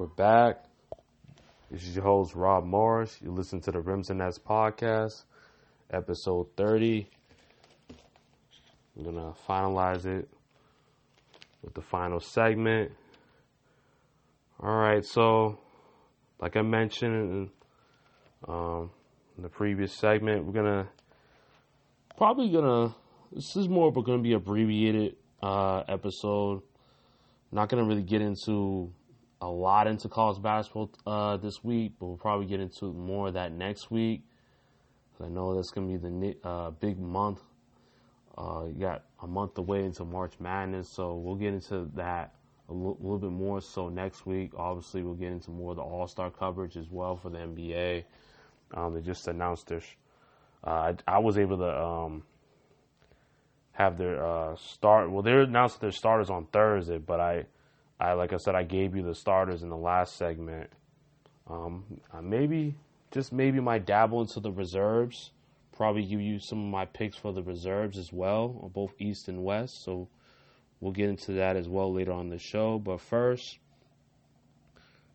We're back. This is your host, Rob Morris. You listen to the Rims and Nets podcast, episode 30. I'm going to finalize it with the final segment. All right, so like I mentioned in, um, in the previous segment, we're going to probably going to, this is more but going to be abbreviated uh, episode. Not going to really get into a lot into college basketball uh, this week, but we'll probably get into more of that next week. I know that's going to be the uh, big month. Uh, you got a month away into March Madness, so we'll get into that a l- little bit more so next week. Obviously, we'll get into more of the All Star coverage as well for the NBA. Um, they just announced their. Uh, I, I, was able to um, have their uh, start. Well, they announced their starters on Thursday, but I I like I said, I gave you the starters in the last segment. Um, maybe just maybe my dabble into the reserves. Probably give you some of my picks for the reserves as well, both East and West. So we'll get into that as well later on the show. But first,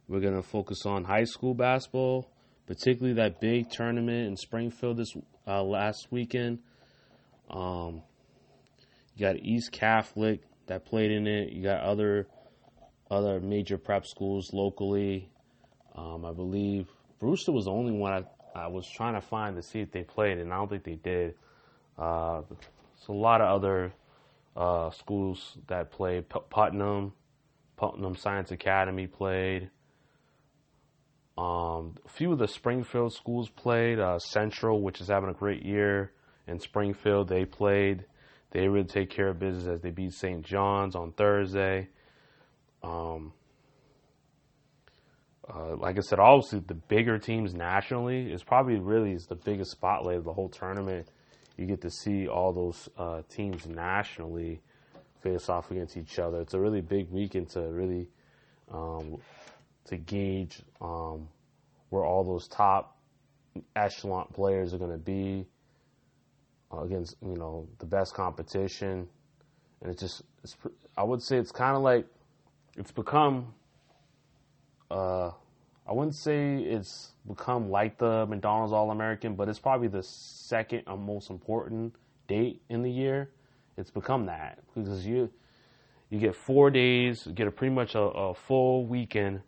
we're gonna focus on high school basketball, particularly that big tournament in Springfield this uh, last weekend. Um, you got East Catholic that played in it. You got other other major prep schools locally. Um, I believe Brewster was the only one I, I, was trying to find to see if they played, and I don't think they did. Uh, a lot of other uh, schools that played. P- Putnam, Putnam Science Academy played. Um, a few of the Springfield schools played. Uh, Central, which is having a great year in Springfield, they played. They really take care of business as they beat St. John's on Thursday. Um, uh, like I said, obviously the bigger teams nationally is probably really is the biggest spotlight of the whole tournament. You get to see all those uh, teams nationally face off against each other. It's a really big weekend to really um, to gauge um, where all those top echelon players are going to be uh, against you know the best competition, and it's just it's, I would say it's kind of like it's become uh, I wouldn't say it's become like the McDonald's All American, but it's probably the second most important date in the year. It's become that because you you get four days, you get a pretty much a, a full weekend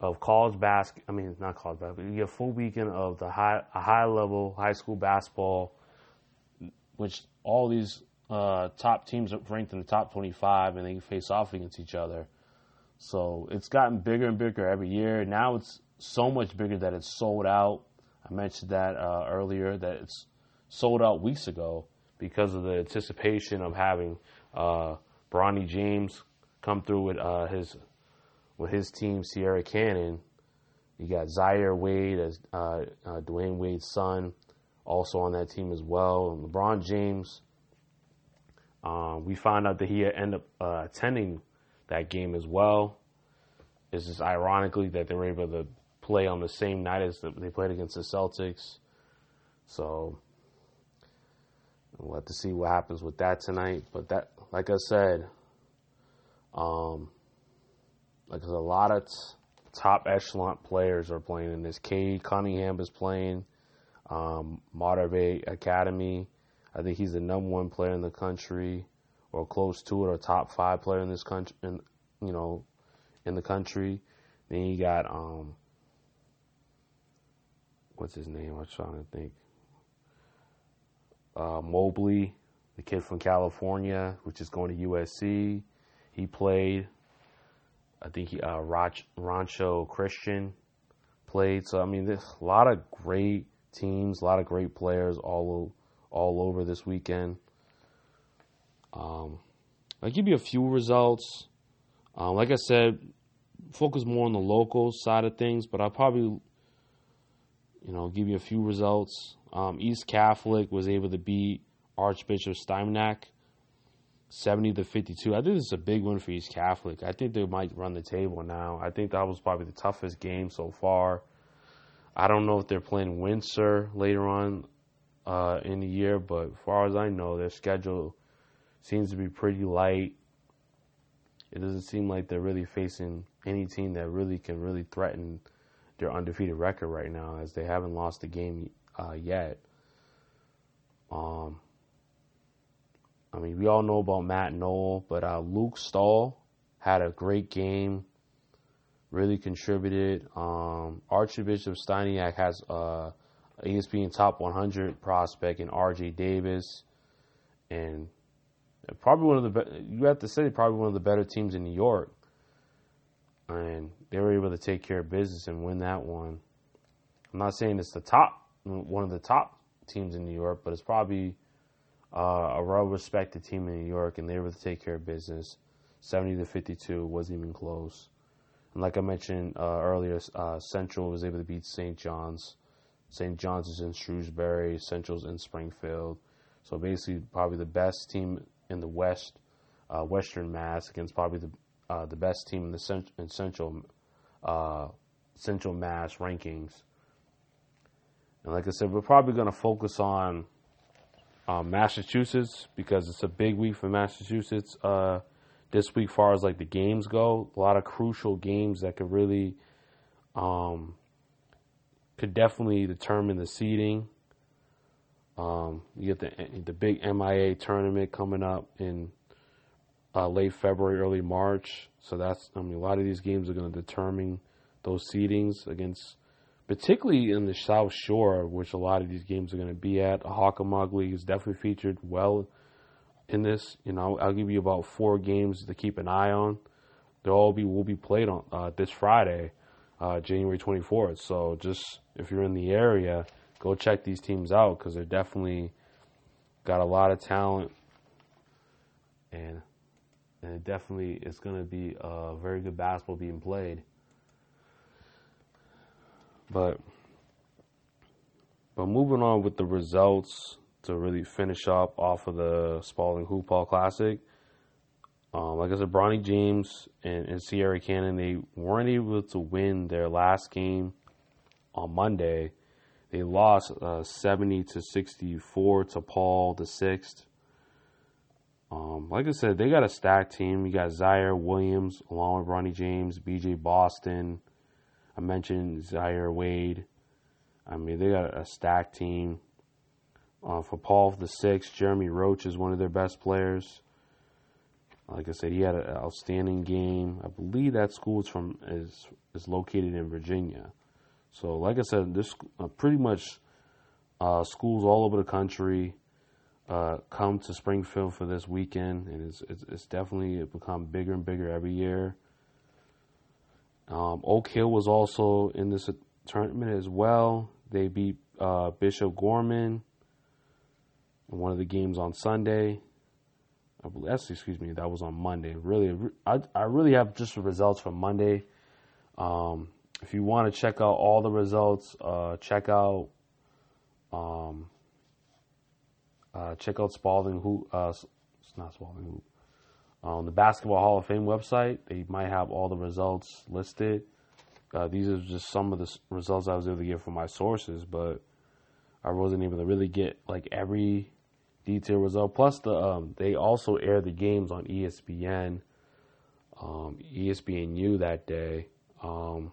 of college basketball. I mean, not college basketball. You get a full weekend of the high a high level high school basketball, which all these uh, top teams are ranked in the top 25, and they face off against each other. So it's gotten bigger and bigger every year. Now it's so much bigger that it's sold out. I mentioned that uh, earlier that it's sold out weeks ago because of the anticipation of having uh, Bronny James come through with uh, his with his team, Sierra Canyon. You got Zaire Wade as uh, uh, Dwyane Wade's son, also on that team as well. And LeBron James. Um, we found out that he ended up uh, attending that game as well. It's just ironically that they were able to play on the same night as the, they played against the Celtics. So we'll have to see what happens with that tonight. But that, like I said, um, like there's a lot of t- top echelon players are playing in this. Cade Cunningham is playing. Um, Bay Academy. I think he's the number one player in the country or close to it, or top five player in this country, in, you know, in the country. Then you got um, what's his name? I'm trying to think. Uh, Mobley, the kid from California, which is going to USC. He played. I think he, uh, Rancho Christian played. So I mean, there's a lot of great teams, a lot of great players all all over this weekend. Um, I'll give you a few results. Um, like I said, focus more on the local side of things, but I'll probably, you know, give you a few results. Um, East Catholic was able to beat Archbishop Stepinac 70 to 52. I think this is a big win for East Catholic. I think they might run the table now. I think that was probably the toughest game so far. I don't know if they're playing Windsor later on uh, in the year, but as far as I know, their schedule seems to be pretty light. it doesn't seem like they're really facing any team that really can really threaten their undefeated record right now, as they haven't lost a game uh, yet. Um, I mean, we all know about Matt Noel, but uh, Luke Stahl had a great game, really contributed. Um, Archbishop Stepinac has uh, ESPN top 100 prospect in RJ Davis, and probably one of the you have to say probably one of the better teams in New York, and they were able to take care of business and win that one. I'm not saying it's the top one of the top teams in New York, but it's probably uh, a well respected team in New York, and they were able to take care of business. 70 to 52 wasn't even close. And like I mentioned uh, earlier, uh, Central was able to beat St. John's. St. John's is in Shrewsbury, Central's in Springfield. So basically, probably the best team in the West, uh, Western Mass against probably the uh, the best team in the cent- in Central uh, Central Mass rankings. And like I said, we're probably going to focus on um, Massachusetts because it's a big week for Massachusetts uh, this week, far as like the games go. A lot of crucial games that could really um, could definitely determine the seeding. Um, you get the the big MIAA tournament coming up in uh, late February, early March. So that's I mean a lot of these games are going to determine those seedings against, particularly in the South Shore, which a lot of these games are going to be at. The Hockomock League is definitely featured well in this. You know, I'll give you about four games to keep an eye on. They'll all be will be played on uh, this Friday, uh, January 24th. So just if you're in the area, go check these teams out because they're definitely got a lot of talent and and it definitely is going to be a very good basketball being played. But but moving on with the results to really finish up off of the Spalding Hoophall Classic. Um, like I said, Bronny James and, and Sierra Canyon, they weren't able to win their last game on Monday. They lost uh, 70 to 64 to Paul the Sixth. Um, like I said, they got a stacked team. You got Ziaire Williams along with Bronny James, BJ Boston. I mentioned Zaire Wade. I mean, they got a stacked team. Uh, for Paul the Sixth, Jeremy Roach is one of their best players. Like I said, he had an outstanding game. I believe that school is from is is located in Virginia. So, like I said, this uh, pretty much uh, schools all over the country uh, come to Springfield for this weekend, and it's it's, it's definitely become bigger and bigger every year. Um, Oak Hill was also in this tournament as well. They beat uh, Bishop Gorman in one of the games on Sunday. Believe, excuse me, that was on Monday. Really, I, I really have just the results from Monday. Um, if you want to check out all the results, uh, check out um, uh, check out Spalding Who uh, it's not Spalding Who on the Basketball Hall of Fame website. They might have all the results listed. Uh, these are just some of the results I was able to get from my sources, but I wasn't able to really get like every detail result. Plus, the um, they also air the games on ESPN, um, ESPNU that day. Um,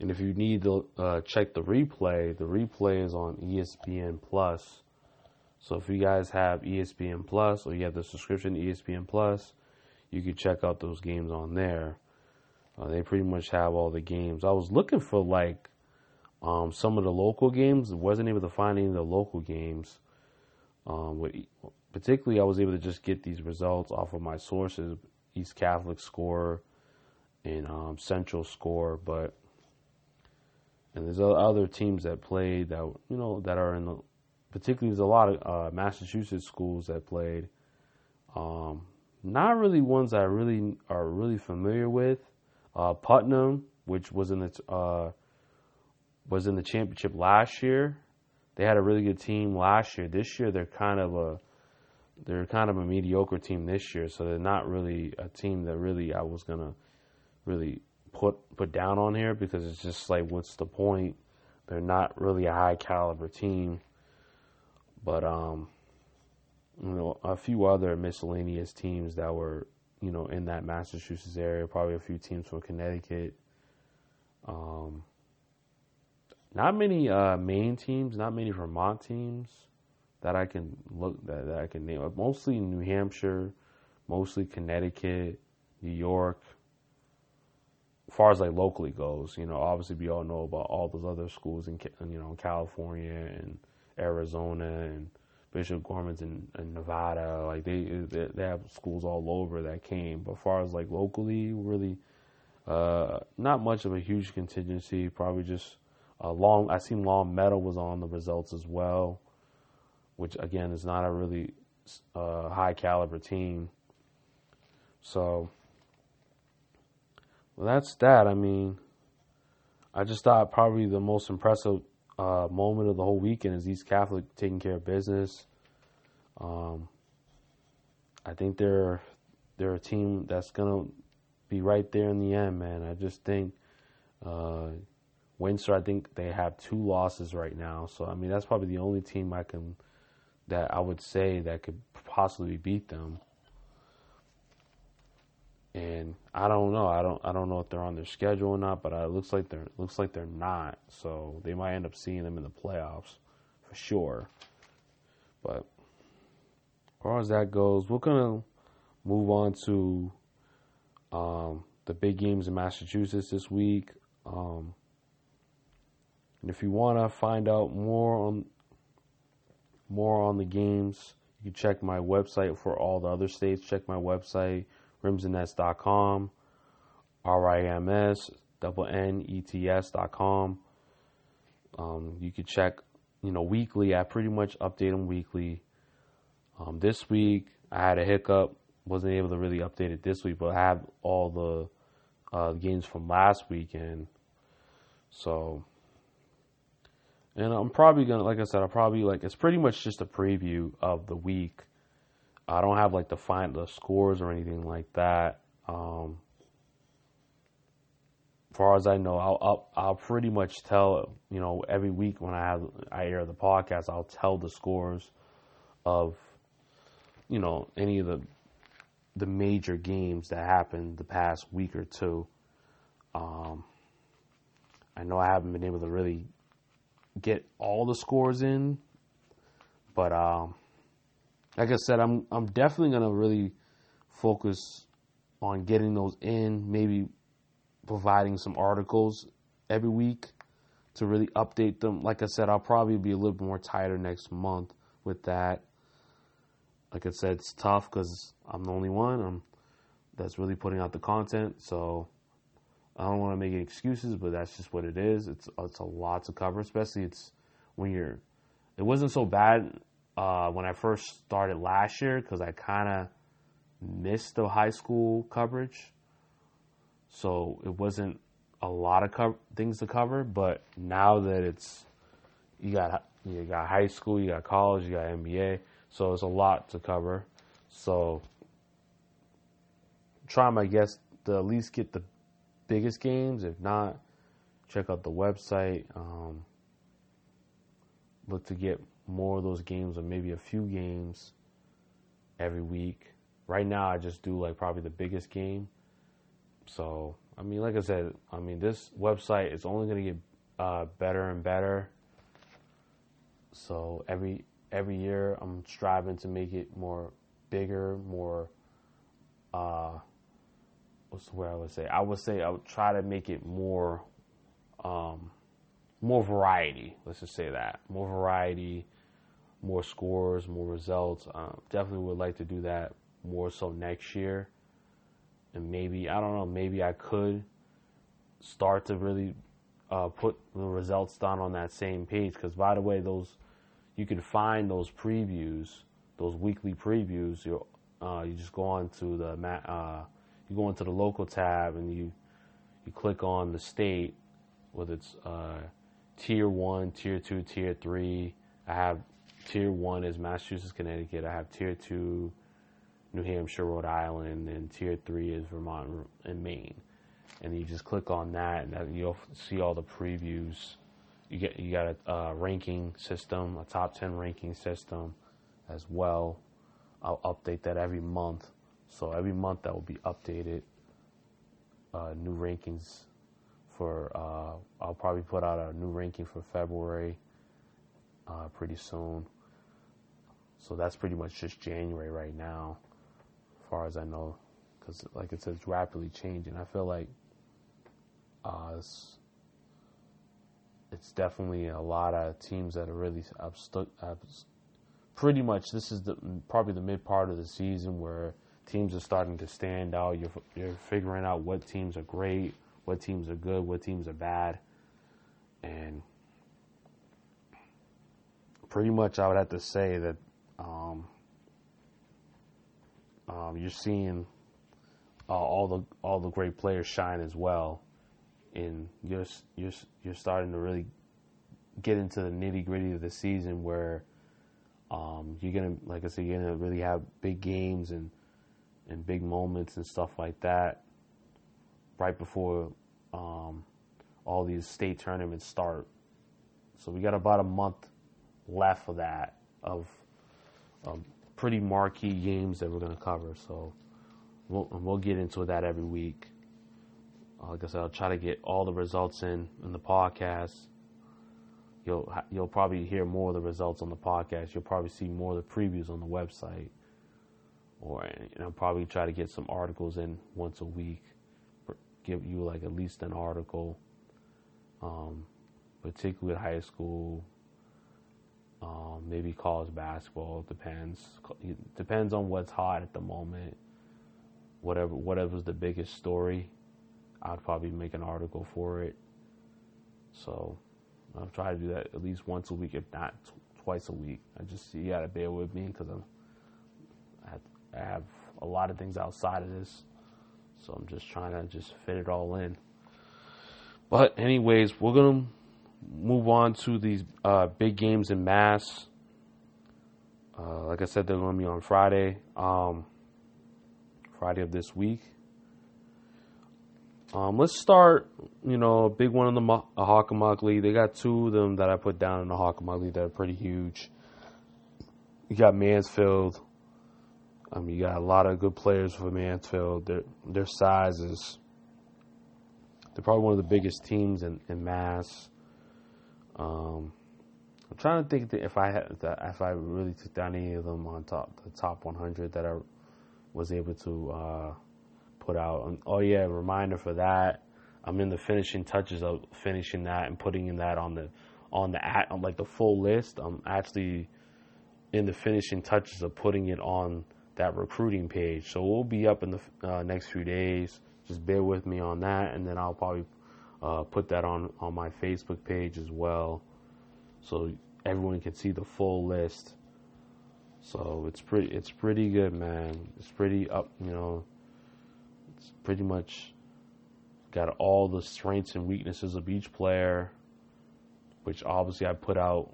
and if you need to uh, check the replay, the replay is on ESPN Plus. So if you guys have ESPN Plus or you have the subscription to ESPN Plus, you can check out those games on there. Uh, they pretty much have all the games. I was looking for like um, some of the local games. wasn't able to find any of the local games. Um, with, particularly, I was able to just get these results off of my sources: East Catholic score and um, Central score. But and there's other teams that played that you know that are in the particularly there's a lot of uh, Massachusetts schools that played. Um, not really ones I really are really familiar with. Uh, Putnam, which was in the uh, was in the championship last year. They had a really good team last year. This year they're kind of a they're kind of a mediocre team this year, so they're not really a team that really I was gonna really put put down on here because it's just like what's the point? They're not really a high caliber team. But um, you know, a few other miscellaneous teams that were you know, in that Massachusetts area. Probably a few teams from Connecticut. Um, not many uh, Maine teams, not many Vermont teams that I can look that, that I can name. Mostly New Hampshire, mostly Connecticut, New York. Far as like locally goes, you know, obviously we all know about all those other schools in you know California and Arizona and Bishop Gorman's in, in Nevada. Like they, they, they have schools all over that came. But far as like locally, really, uh, not much of a huge contingency. Probably just long. I seen Longmeadow was on the results as well, which again is not a really uh, high caliber team. So, well, that's that. I mean, I just thought probably the most impressive uh, moment of the whole weekend is East Catholic taking care of business. Um, I think they're they're a team that's gonna be right there in the end, man. I just think uh, Windsor. I think they have two losses right now, so I mean that's probably the only team I can that I would say that could possibly beat them. And I don't know. I don't. I don't know if they're on their schedule or not. But it looks like they're looks like they're not. So they might end up seeing them in the playoffs for sure. But as far as that goes, we're gonna move on to um, the big games in Massachusetts this week. Um, and if you want to find out more on more on the games, you can check my website for all the other states. Check my website rimsandnets.com, R-I-M-S, double N-E-T-S.com. Um, you can check, you know, weekly. I pretty much update them weekly. Um, this week, I had a hiccup. Wasn't able to really update it this week, but I have all the uh, games from last weekend. So, and I'm probably gonna, like I said, I'll probably like it's pretty much just a preview of the week. I don't have like the the scores or anything like that. Um, far as I know, I'll, I'll, I'll pretty much tell you know every week when I have I air the podcast, I'll tell the scores of you know any of the the major games that happened the past week or two. Um, I know I haven't been able to really get all the scores in, but um, like I said, I'm I'm definitely gonna really focus on getting those in. Maybe providing some articles every week to really update them. Like I said, I'll probably be a little more tighter next month with that. Like I said, it's tough because I'm the only one I'm, that's really putting out the content. So I don't want to make any excuses, but that's just what it is. It's it's a lot to cover, especially it's when you're. It wasn't so bad uh, when I first started last year because I kind of missed the high school coverage, so it wasn't a lot of co- things to cover. But now that it's you got you got high school, you got college, you got NBA, so it's a lot to cover. So try my best to at least get the biggest games. If not, check out the website. Um, look to get more of those games or maybe a few games every week. Right now, I just do like probably the biggest game. So, I mean, like I said, I mean, this website is only going to get uh, better and better. So every every year, I'm striving to make it more bigger, more. Uh, what's the word I would say? I would say I would try to make it more, um, more variety. Let's just say that more variety more scores, more results. Um, definitely would like to do that more so next year. And maybe, I don't know, maybe I could start to really uh, put the results down on that same page. Because, by the way, those you can find those previews, those weekly previews. You uh, you just go on to the uh, you go into the local tab and you you click on the state, whether it's uh, tier one, tier two, tier three. I have tier one is Massachusetts, Connecticut. I have tier two, New Hampshire, Rhode Island, and tier three is Vermont and Maine. And you just click on that, and you'll see all the previews. You get you got a uh, ranking system, a top ten ranking system, as well. I'll update that every month So every month that will be updated. Uh, new rankings for uh, I'll probably put out a new ranking for February uh, pretty soon. So that's pretty much just January right now, as far as I know, because like it says, rapidly changing. I feel like uh, it's, it's, definitely a lot of teams that are really have stuck. Have, pretty much, this is the probably the mid part of the season where teams are starting to stand out. You're you're figuring out what teams are great, what teams are good, what teams are bad, and pretty much I would have to say that um, um, you're seeing uh, all the all the great players shine as well, and you're you're you're starting to really get into the nitty gritty of the season where um, you're gonna like I said you're gonna really have big games and and big moments and stuff like that right before um, all these state tournaments start. So we got about a month left of that of um, pretty marquee games that we're going to cover. So we'll, we'll get into that every week. Uh, like I said, I'll try to get all the results in in the podcast. You'll you'll probably hear more of the results on the podcast. You'll probably see more of the previews on the website, or you know, probably try to get some articles in once a week. Give you like at least an article, um, particularly high school, um, maybe college basketball depends. It depends on what's hot at the moment. Whatever whatever's the biggest story, I'd probably make an article for it. So I'll try to do that at least once a week, if not t- twice a week. I just you gotta bear with me because I'm I have, I have a lot of things outside of this, so I'm just trying to just fit it all in. But anyways, we're gonna move on to these uh, big games in Mass. Uh, like I said, they're going to be on Friday, um, Friday of this week. Um, let's start, you know, a big one in the Mo- Hockomock League. They got two of them that I put down in the Hockomock League that are pretty huge. You got Mansfield. I mean, you got a lot of good players for Mansfield. Their their size is they're probably one of the biggest teams in, in Mass. Um, I'm trying to think if I had if I really took down any of them on top the top 100 that I was able to uh, put out. Oh yeah, reminder for that. I'm in the finishing touches of finishing that and putting in that on the on the at on like the full list. I'm actually in the finishing touches of putting it on that recruiting page. So we'll be up in the uh, next few days. Just bear with me on that, and then I'll probably uh, put that on on my Facebook page as well, so everyone can see the full list. So it's pretty it's pretty good, man. It's pretty up, you know. It's pretty much got all the strengths and weaknesses of each player, which obviously I put out,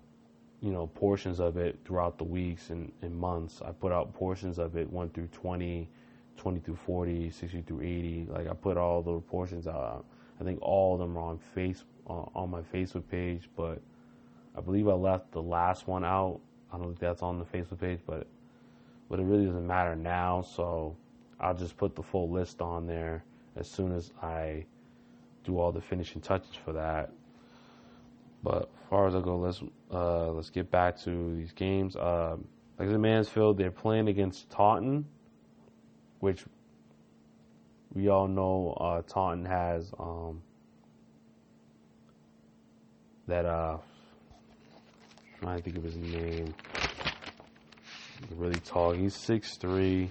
you know, portions of it throughout the weeks and, and months. I put out portions of it 1 through 20, 20 through 40, 60 through 80. Like I put all the portions out I think all of them are on face uh, on my Facebook page, but I believe I left the last one out. I don't think that's on the Facebook page, but but it really doesn't matter now. So I'll just put the full list on there as soon as I do all the finishing touches for that. But as far as I go, let's uh, let's get back to these games. Uh, like the Mansfield, they're playing against Taunton, which we all know uh, Taunton has um, that. Uh, I'm trying to think of his name. Really tall. He's six three.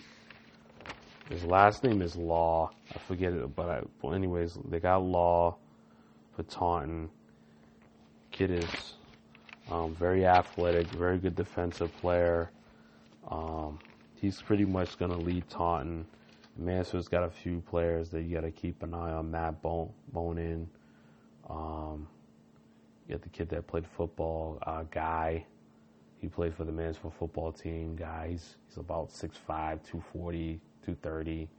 His last name is Law. I forget it, but I, well, anyways, they got Law for Taunton. Kid is um, very athletic, very good defensive player. Um, he's pretty much going to lead Taunton Mansfield's got a few players that you got to keep an eye on. Matt Bone, Bonin. Um, you got the kid that played football, uh, Guy. He played for the Mansfield football team. Guy, he's, he's about 6'5", 240, 230.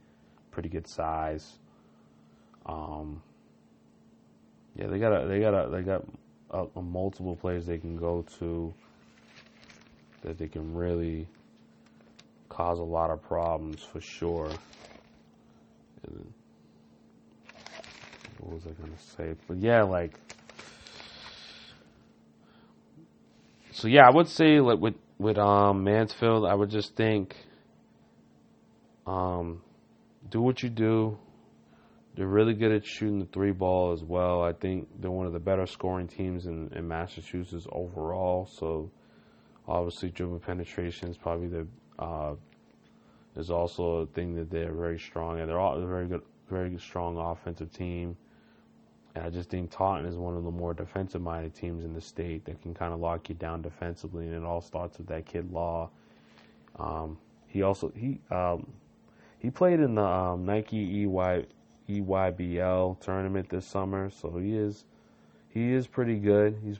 Pretty good size. Um, yeah, they got a, they got a, they got a, a multiple players they can go to that they can really cause a lot of problems for sure. What was I gonna say? But yeah, like, so yeah, I would say like with with um Mansfield, I would just think, um, do what you do. They're really good at shooting the three ball as well. I think they're one of the better scoring teams in, in Massachusetts overall. So obviously, dribble penetration is probably the uh, is also a thing that they're very strong and they're all a very good, very strong offensive team. And I just think Taunton is one of the more defensive minded teams in the state that can kind of lock you down defensively, and it all starts with that kid Law. Um, he also he um, he played in the um, Nike EY EYBL tournament this summer, so he is he is pretty good. He's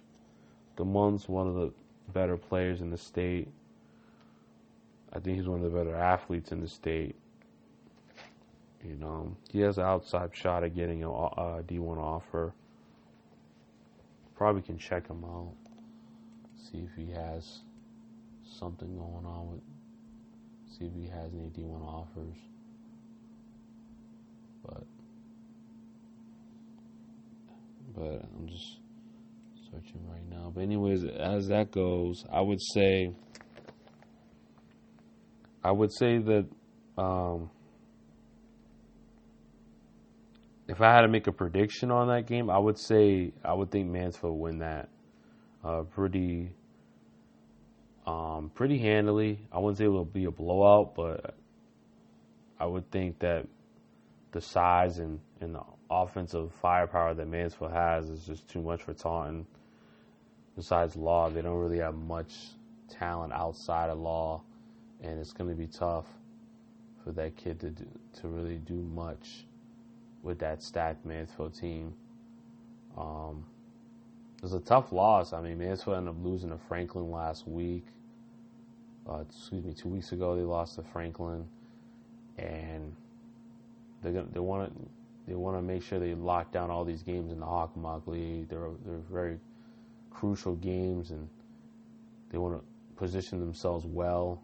the one's one of the better players in the state. I think he's one of the better athletes in the state. You know, he has an outside shot at getting a a D1 offer. Probably can check him out, see if he has something going on with, see if he has any D1 offers. But, but I'm just searching right now. But anyways, as that goes, I would say, I would say that. Um, if I had to make a prediction on that game, I would say I would think Mansfield win that uh, pretty um, pretty handily. I wouldn't say it will be a blowout, but I would think that the size and, and the offensive firepower that Mansfield has is just too much for Taunton. Besides Law, they don't really have much talent outside of Law, and it's going to be tough for that kid to do, to really do much with that stacked Mansfield team. Um, it was a tough loss. I mean, Mansfield ended up losing to Franklin last week. Uh, excuse me, two weeks ago they lost to Franklin, and they they want to they want to make sure they lock down all these games in the Hockomock League. They're they're very crucial games, and they want to position themselves well.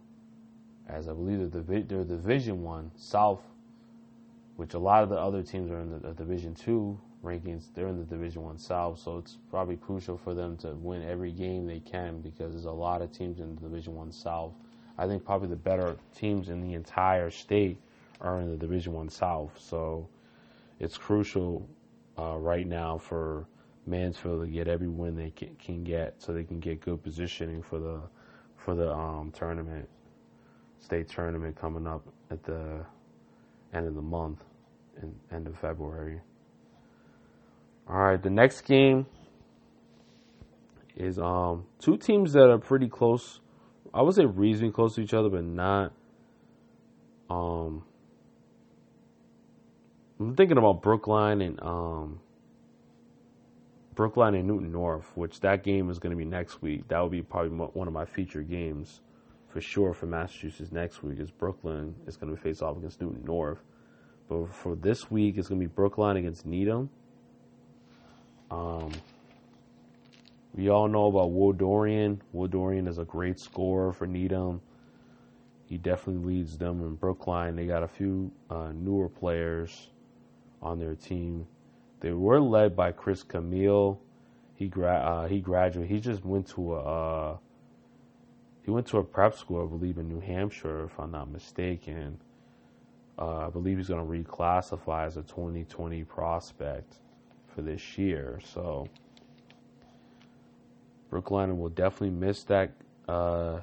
As I believe the they're Division One South which a lot of the other teams are in the, the Division Two rankings. They're in the Division One South, so it's probably crucial for them to win every game they can because there's a lot of teams in the Division One South. I think probably the better teams in the entire state are in the Division One South, so it's crucial uh, right now for Mansfield to get every win they can, can, get, so they can get good positioning for the for the um, tournament, state tournament coming up at the end of the month in end of February. All right, the next game is um two teams that are pretty close. I would say reasonably close to each other, but not. Um, I'm thinking about Brookline and um Brookline and Newton North, which that game is going to be next week. That will be probably one of my featured games for sure for Massachusetts next week. Is Brookline is going to face off against Newton North. But for this week, it's going to be Brookline against Needham. Um, we all know about Will Dorian. Will Dorian is a great scorer for Needham. He definitely leads them in Brookline. They got a few uh, newer players on their team. They were led by Chris Camille. He gra- uh, he graduated. He just went to a uh, he went to a prep school, I believe, in New Hampshire, if I'm not mistaken. Uh, I believe he's going to reclassify as a 2020 prospect for this year. So Brookline will definitely miss that. Uh,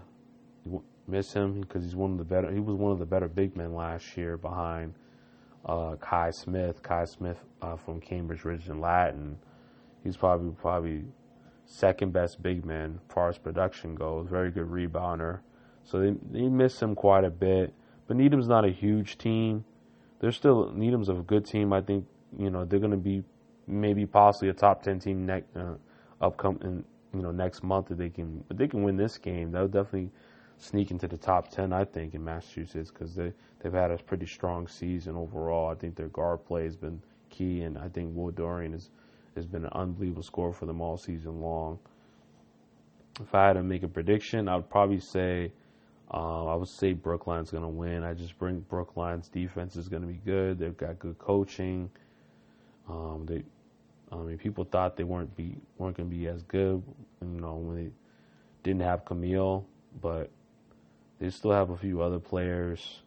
miss him because he's one of the better. He was one of the better big men last year behind uh, Kai Smith. Kai Smith uh, from Cambridge Rindge and Latin. He's probably probably second best big man as far as production goes. Very good rebounder. So they they miss him quite a bit. But Needham's not a huge team. They're still Needham's a good team. I think you know they're going to be maybe possibly a top ten team next uh, upcoming you know next month if they can if they can win this game they'll definitely sneak into the top ten I think in Massachusetts because they they've had a pretty strong season overall. I think their guard play has been key, and I think Will Dorian has has been an unbelievable score for them all season long. If I had to make a prediction, I would probably say Uh, I would say Brookline's going to win. I just bring Brookline's defense is going to be good. They've got good coaching. Um, they, I mean, people thought they weren't be weren't going to be as good, you know, when they didn't have Camille, but they still have a few other players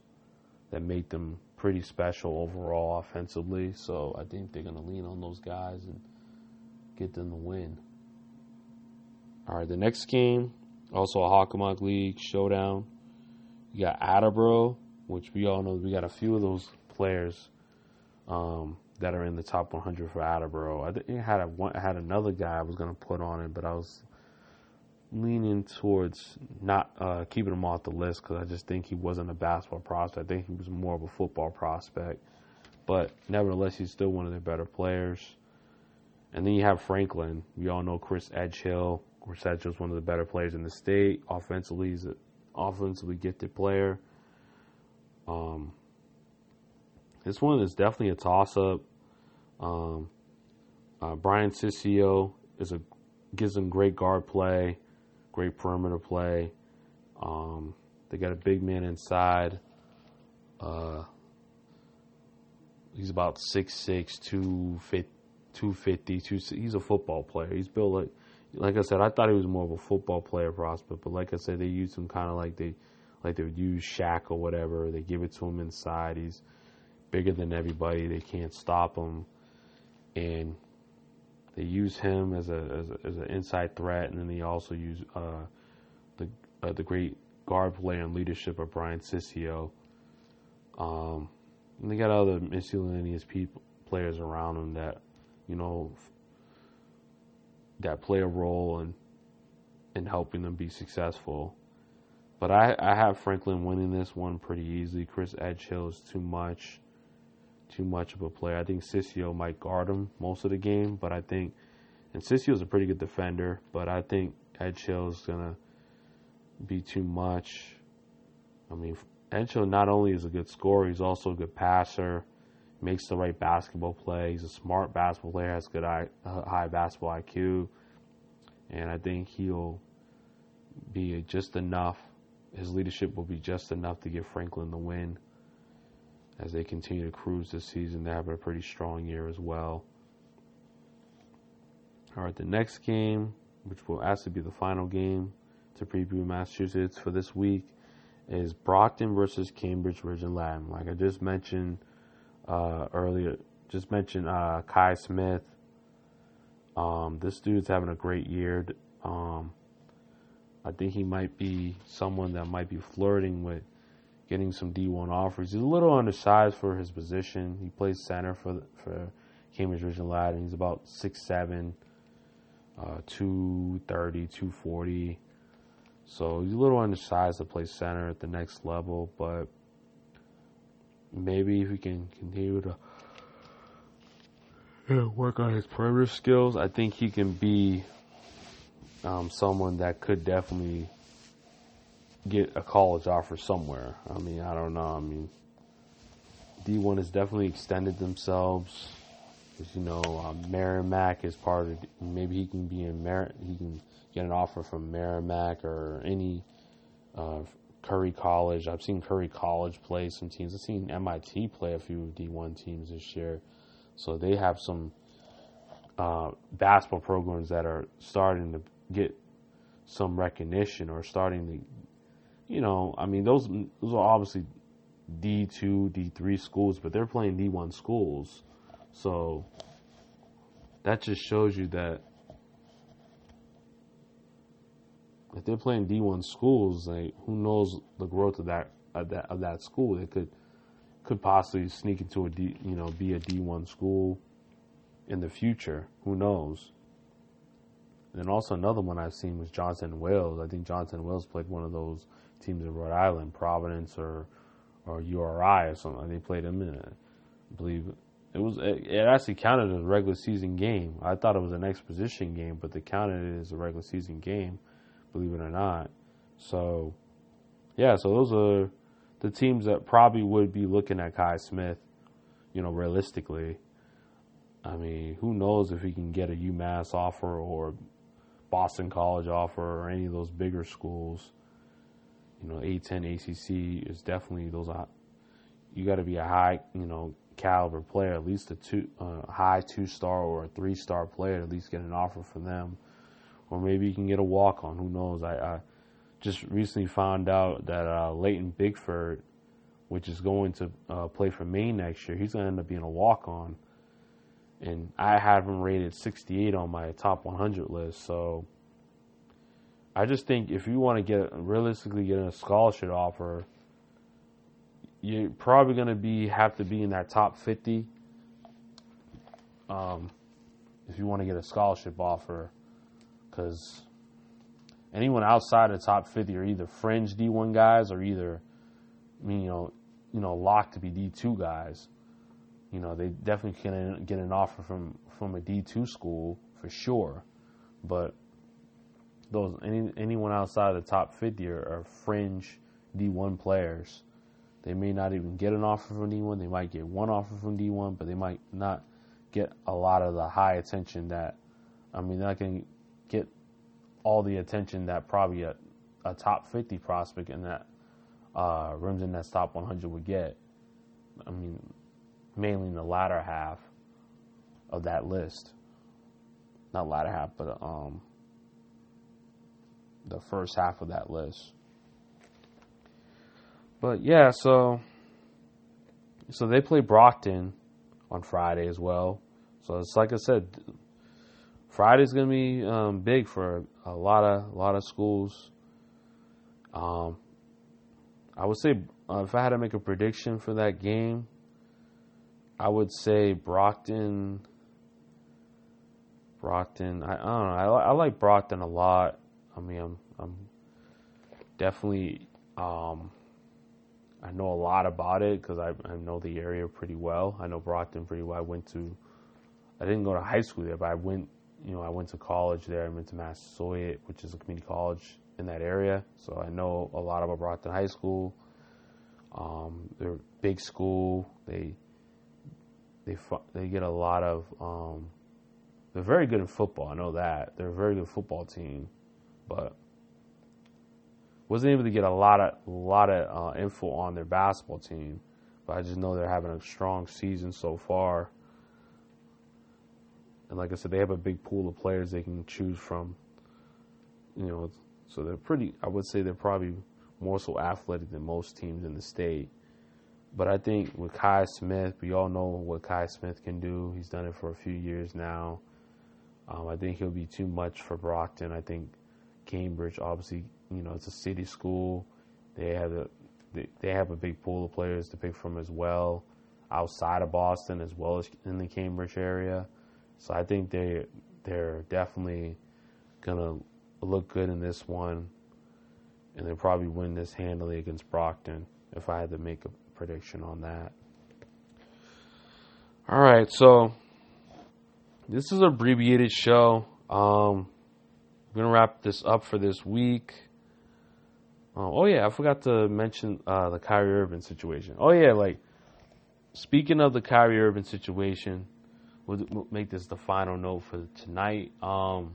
that make them pretty special overall offensively. So I think they're going to lean on those guys and get them the win. All right, the next game, also a Hockomock League showdown. You got Attleboro, which we all know we got a few of those players um, that are in the top 100 for Attleboro. I, think had a, I had another guy I was going to put on it, but I was leaning towards not uh, keeping him off the list because I just think he wasn't a basketball prospect. I think he was more of a football prospect. But nevertheless, he's still one of their better players. And then you have Franklin. We all know Chris Edgehill. Chris Edgehill is one of the better players in the state. Offensively, he's an offensively gifted player. Um, this one is definitely a toss-up. Um, uh, Brian Sissio is a gives them great guard play great perimeter play. Um, they got a big man inside. Uh, he's about 6'6", 250, he's a football player. He's built like, like I said, I thought he was more of a football player prospect, but like I said, they use him kind of like they, like they would use Shaq or whatever. They give it to him inside. He's bigger than everybody. They can't stop him, and they use him as a as, a, as an inside threat, and then they also use uh, the uh, the great guard play and leadership of Brian Sissio. Um, and they got other miscellaneous people players around them that you know that play a role in in helping them be successful. But I, I have Franklin winning this one pretty easily. Chris Edgehill is too much too much of a player. I think Sissio might guard him most of the game, but I think, and Sissio's a pretty good defender, but I think Edgehill is gonna be too much. I mean, Edgehill not only is a good scorer, he's also a good passer, makes the right basketball play. He's a smart basketball player, has good uh, high basketball IQ, and I think he'll be just enough. His leadership will be just enough to give Franklin the win as they continue to cruise this season. They have a pretty strong year as well. All right, the next game, which will actually be the final game to preview Massachusetts for this week, is Brockton versus Cambridge Rindge and Latin. Like I just mentioned uh, earlier, just mentioned uh, Kai Smith. Um, this dude's having a great year. Um, I think he might be someone that might be flirting with getting some D1 offers. He's a little undersized for his position. He plays center for for Cambridge Rindge and He's about 6'7", uh, 230, 240. So he's a little undersized to play center at the next level, but maybe if he can continue to yeah, work on his perimeter skills, I think he can be um, someone that could definitely get a college offer somewhere. I mean, I don't know. I mean, D1 has definitely extended themselves. As you know, um, Merrimack is part of. Maybe he can be in Mer. He can get an offer from Merrimack or any uh, Curry College. I've seen Curry College play some teams. I've seen MIT play a few D1 teams this year. So they have some uh, basketball programs that are starting to get some recognition or starting to you know, I mean, those those are obviously D two, D three schools, but they're playing D one schools, so that just shows you that if they're playing D one schools, like who knows the growth of that of that of that school? They could could possibly sneak into a D, you know, be a D one school in the future. Who knows? And also another one I've seen was Johnson Wales. I think Johnson Wales played one of those teams in Rhode Island, Providence or or URI or something. They played them in it. I believe it was it, it actually counted as a regular season game. I thought it was an exposition game, but they counted it as a regular season game, believe it or not. So yeah, so those are the teams that probably would be looking at Kai Smith, you know, realistically. I mean, who knows if he can get a UMass offer or Boston College offer or any of those bigger schools you know, A10 ACC is definitely those. You got to be a high, you know, caliber player, at least a two, uh, high two star or a three star player, at least get an offer from them, or maybe you can get a walk on. Who knows? I, I just recently found out that uh, Leighton Bigford, which is going to uh, play for Maine next year, he's going to end up being a walk on, and I have him rated 68 on my top 100 list. So I just think if you want to get realistically get a scholarship offer you're probably going to be have to be in that top 50 um, if you want to get a scholarship offer because anyone outside the top 50 are either fringe D1 guys or either I mean, you know you know locked to be D2 guys. You know they definitely can get an offer from from a D2 school for sure. But those any anyone outside the top 50 are, are fringe D1 players. They may not even get an offer from D1. They might get one offer from D1, but they might not get a lot of the high attention that, I mean, they're not going to get all the attention that probably a, a top 50 prospect in that uh, rims in that top 100 would get. I mean, mainly in the latter half of that list. Not latter half, but um, the first half of that list. But yeah, so so they play Brockton on Friday as well. So it's like I said, Friday's gonna be um, big for a lot of a lot of schools. Um, I would say uh, if I had to make a prediction for that game, I would say Brockton. Brockton, I, I don't know. I, I like Brockton a lot. I mean, I'm, I'm definitely um, I know a lot about it because I, I, know the area pretty well. I know Brockton pretty well. I went to, I didn't go to high school there, but I went, you know, I went to college there. I went to Massasoit, which is a community college in that area. So I know a lot about Brockton High School. Um, they're a big school. They, they, they get a lot of, um, they're very good in football. I know that. They're a very good football team, but wasn't able to get a lot of a lot of uh, info on their basketball team, but I just know they're having a strong season so far. And like I said, they have a big pool of players they can choose from. You know, so they're pretty. I would say they're probably more so athletic than most teams in the state. But I think with Kai Smith, we all know what Kai Smith can do. He's done it for a few years now. Um, I think he'll be too much for Brockton. I think Cambridge obviously you know, it's a city school. They have a they, they have a big pool of players to pick from as well, outside of Boston as well as in the Cambridge area. So I think they they're definitely gonna look good in this one, and they'll probably win this handily against Brockton if I had to make a prediction on that. All right, so this is an abbreviated show. Um, I'm gonna wrap this up for this week. Uh, oh yeah, I forgot to mention uh, the Kyrie Irving situation. Oh yeah, like speaking of the Kyrie Irving situation, we'll, we'll make this the final note for tonight. Um,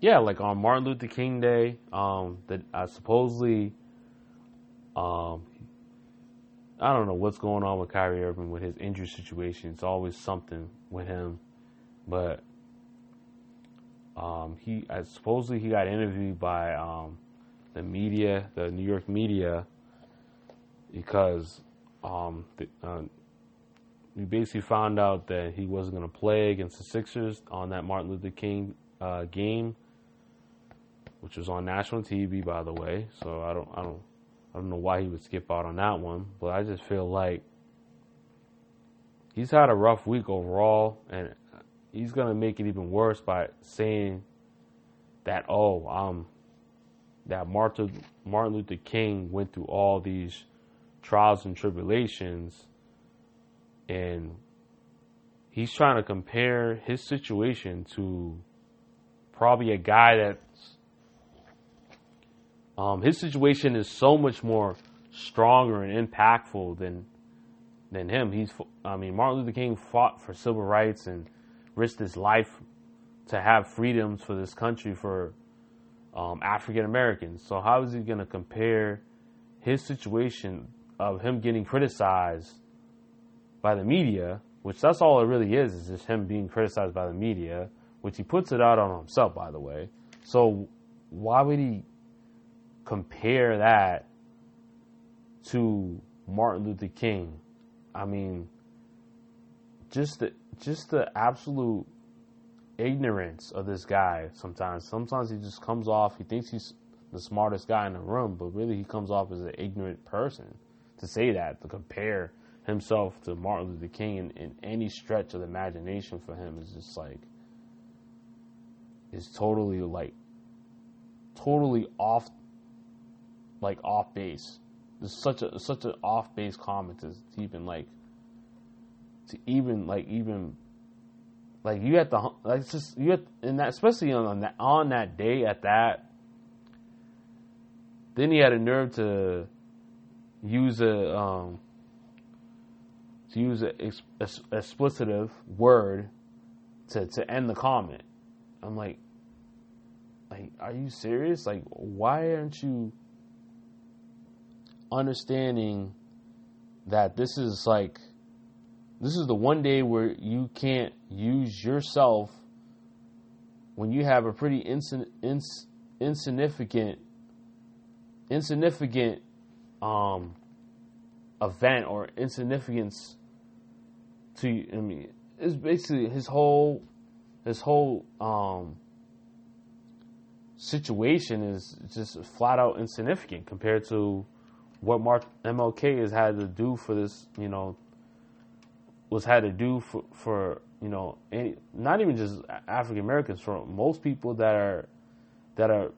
yeah, like on Martin Luther King Day, um, that I supposedly, um, I don't know what's going on with Kyrie Irving with his injury situation. It's always something with him, but um, he uh, supposedly he got interviewed by um, the media, the New York media, because um, the, uh, we basically found out that he wasn't going to play against the Sixers on that Martin Luther King uh, game, which was on national TV, by the way. So I don't, I don't, I don't know why he would skip out on that one, but I just feel like he's had a rough week overall, and he's going to make it even worse by saying that, oh, um, that Martin, Martin Luther King went through all these trials and tribulations, and he's trying to compare his situation to probably a guy that's um, his situation is so much more stronger and impactful than than him. He's I mean Martin Luther King fought for civil rights and risked his life to have freedoms for this country for um, African Americans. So how is he going to compare his situation of him getting criticized by the media, which that's all it really is, is just him being criticized by the media, which he puts it out on himself, by the way. So why would he compare that to Martin Luther King? I mean, just the just the absolute ignorance of this guy sometimes. Sometimes he just comes off, he thinks he's the smartest guy in the room, but really he comes off as an ignorant person. To say that, to compare himself to Martin Luther King in, in any stretch of the imagination for him is just like, is totally like, totally off, like off base. It's such a such an off base comment to even like, to even like even like you have to like just you have and that especially on that on that day at that. Then he had a nerve to use a um, to use an explicitive word to to end the comment. I'm like, like, are you serious? Like, why aren't you understanding that this is like this is the one day where you can't use yourself when you have a pretty ins, insignificant insignificant um, event or insignificance to I mean it's basically his whole his whole um, situation is just flat out insignificant compared to what Mark MLK has had to do for this you know was had to do for, for you know any, not even just African Americans for most people that are that are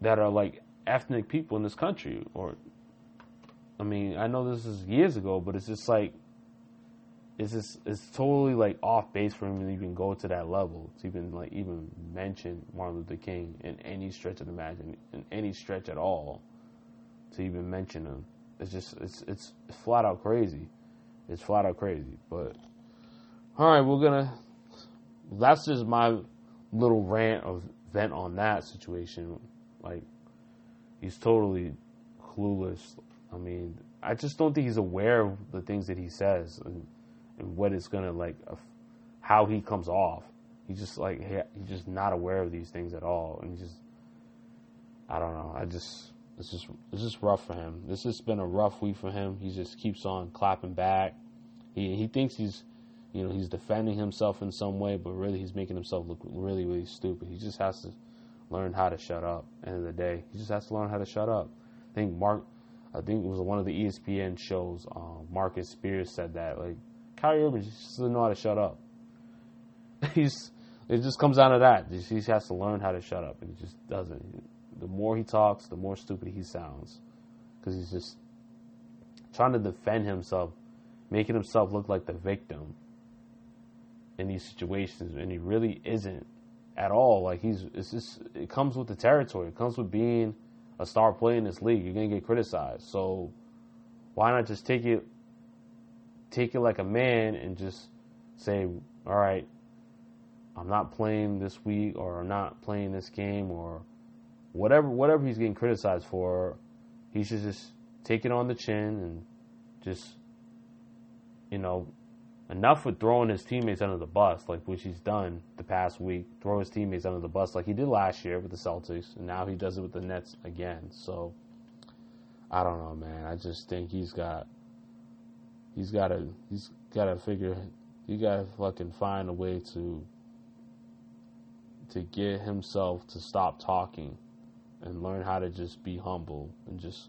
that are like ethnic people in this country or I mean I know this is years ago but it's just like it's just it's totally like off base for him to even go to that level to even like even mention Martin Luther King in any stretch of the imagine in any stretch at all to even mention him it's just it's it's flat out crazy it's flat out crazy. But all right, we're gonna. That's just my little rant of vent on that situation. Like he's totally clueless. I mean, I just don't think he's aware of the things that he says and, and what it's gonna like, uh, how he comes off. He's just like he's just not aware of these things at all, and just I don't know. I just it's just it's just rough for him. This has been a rough week for him. He just keeps on clapping back. He he thinks he's you know he's defending himself in some way, but really he's making himself look really really stupid. He just has to learn how to shut up. End of the day, he just has to learn how to shut up. I think Mark, I think it was one of the ESPN shows. Um, Marcus Spears said that like Kyrie Irving just doesn't know how to shut up. he's it just comes down to that. He just has to learn how to shut up, and he just doesn't the more he talks, the more stupid he sounds. Because he's just trying to defend himself, making himself look like the victim in these situations, and he really isn't at all. Like he's, it's just, it comes with the territory. It comes with being a star player in this league. You're gonna get criticized. So why not just take it, take it like a man, and just say, all right, I'm not playing this week, or I'm not playing this game, or whatever whatever he's getting criticized for, he should just take it on the chin and just you know enough with throwing his teammates under the bus, like which he's done the past week, throw his teammates under the bus like he did last year with the Celtics, and now he does it with the Nets again. So I don't know, man. I just think he's got he's got to he's got to figure he got to fucking find a way to to get himself to stop talking and learn how to just be humble and just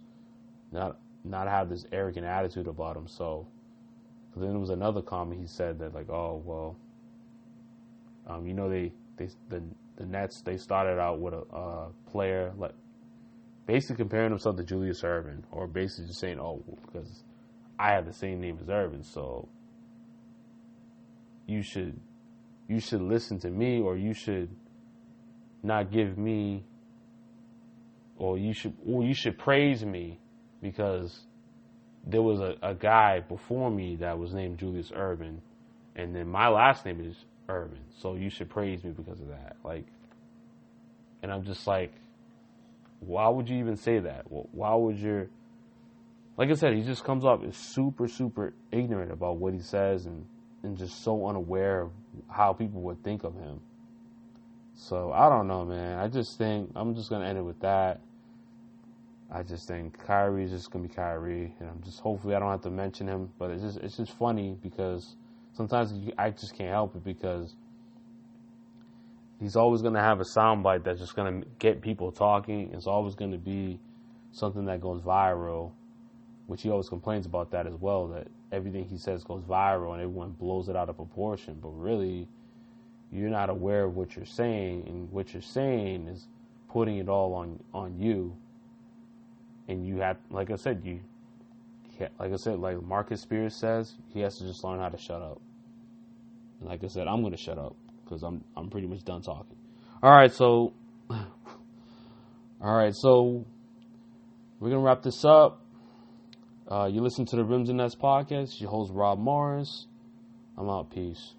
not not have this arrogant attitude about himself. But then there was another comment he said that like, oh well, um, you know they they the the Nets they started out with a uh, player like basically comparing himself to Julius Erving or basically just saying oh because I have the same name as Erving so you should you should listen to me or you should not give me or you should or you should praise me because there was a, a guy before me that was named Julius Erving, and then my last name is Irving, so you should praise me because of that. Like, and I'm just like, why would you even say that? Why would you? Like I said, he just comes off as super, super ignorant about what he says and, and just so unaware of how people would think of him. So I don't know, man. I just think I'm just gonna end it with that. I just think Kyrie is just gonna be Kyrie, and I'm just hopefully I don't have to mention him. But it's just it's just funny because sometimes you, I just can't help it because he's always gonna have a soundbite that's just gonna get people talking. It's always gonna be something that goes viral, which he always complains about that as well. That everything he says goes viral and everyone blows it out of proportion. But really, you're not aware of what you're saying, and what you're saying is putting it all on on you and you have, like I said, you, like I said, like Marcus Spears says, he has to just learn how to shut up. And like I said, I'm gonna shut up because I'm I'm pretty much done talking. All right, so, all right, so we're gonna wrap this up. Uh, you listen to the Rims and Nets podcast. Your host Rob Morris. I'm out. Peace.